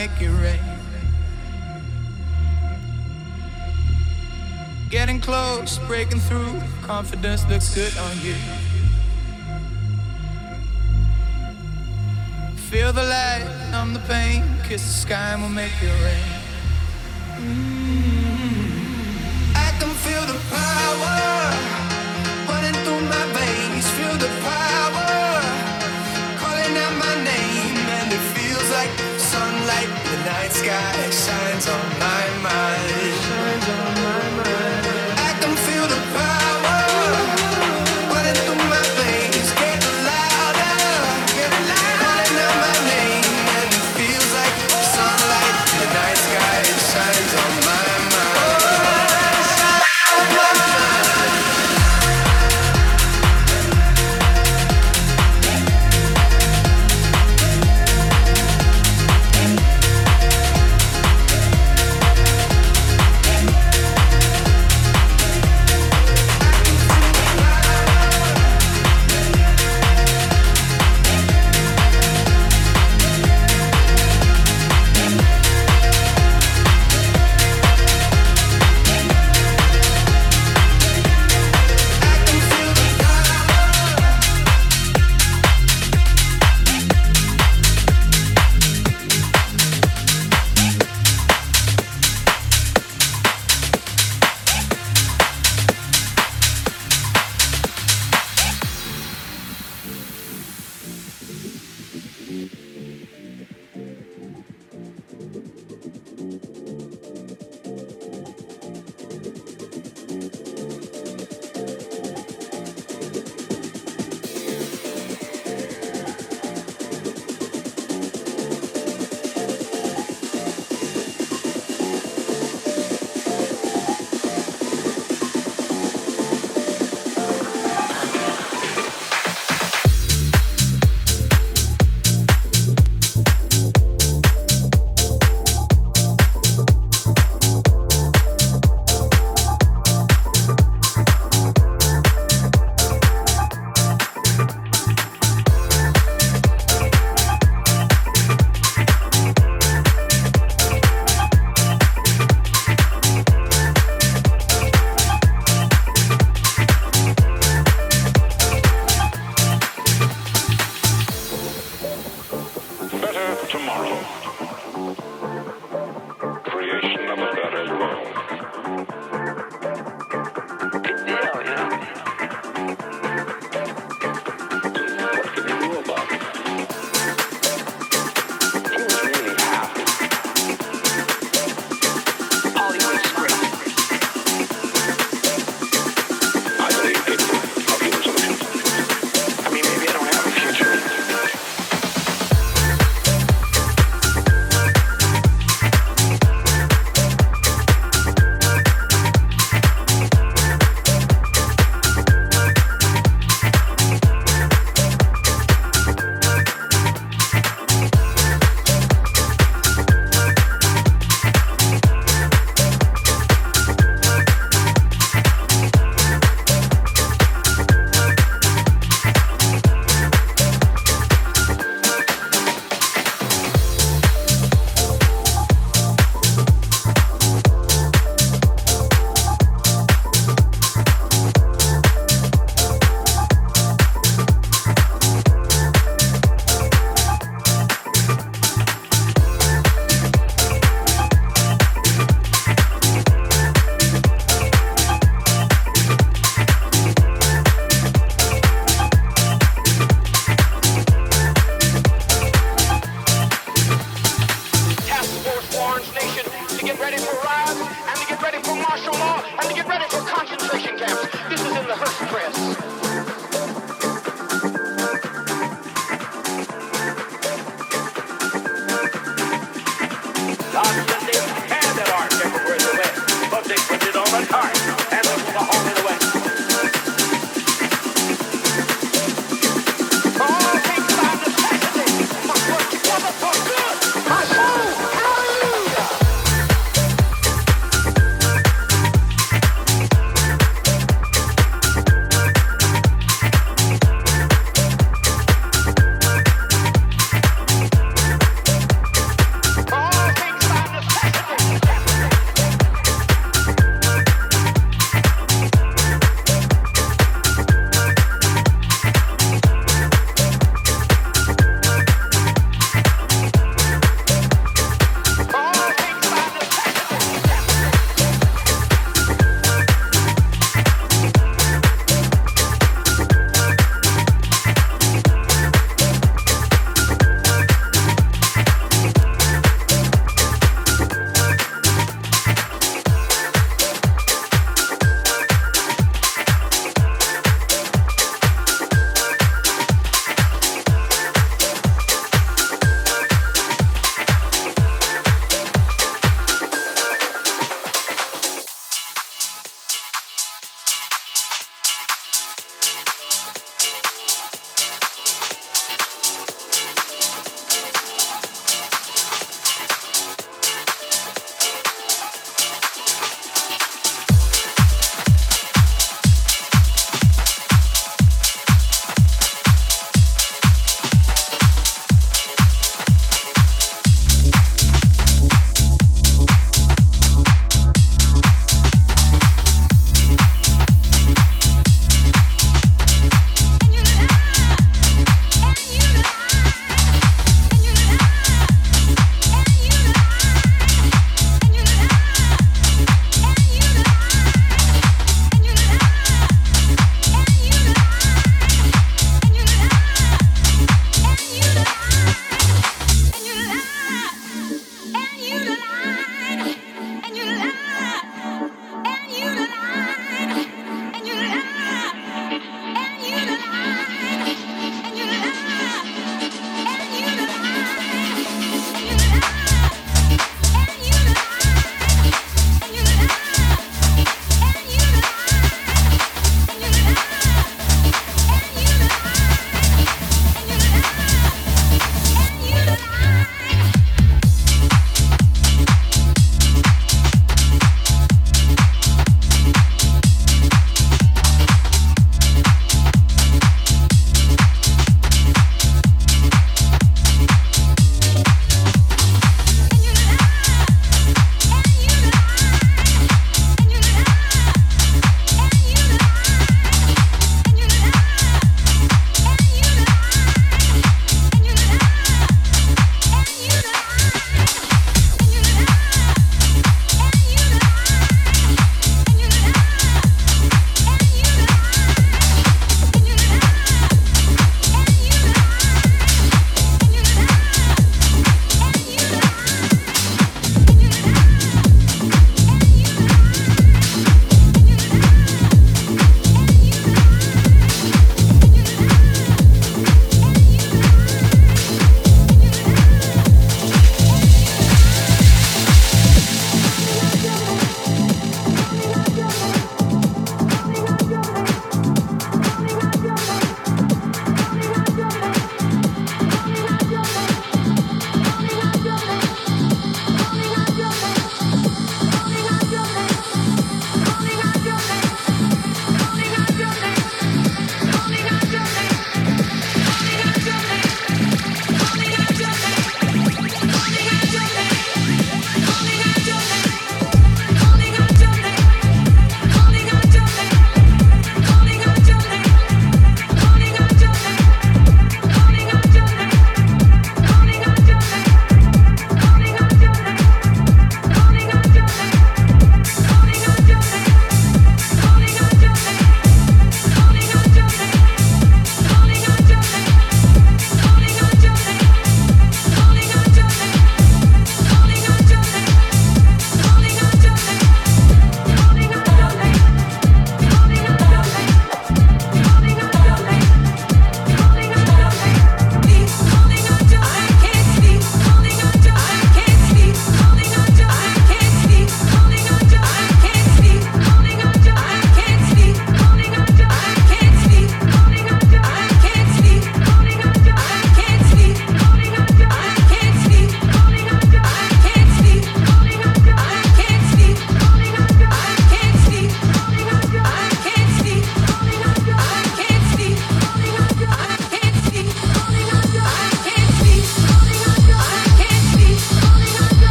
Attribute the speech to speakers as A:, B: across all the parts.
A: make it rain. Getting close, breaking through, confidence looks good on you. Feel the light, numb the pain, kiss the sky and we'll make it rain. Mm-hmm. I can feel the power running through my veins. Feel the power night sky shines on my mind.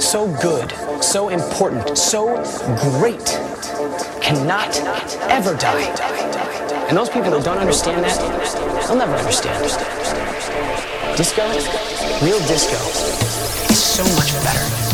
B: So good, so important, so great, cannot ever die. And those people that don't understand that, they'll never understand. Disco, real disco, is so much better.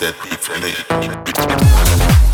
A: Back on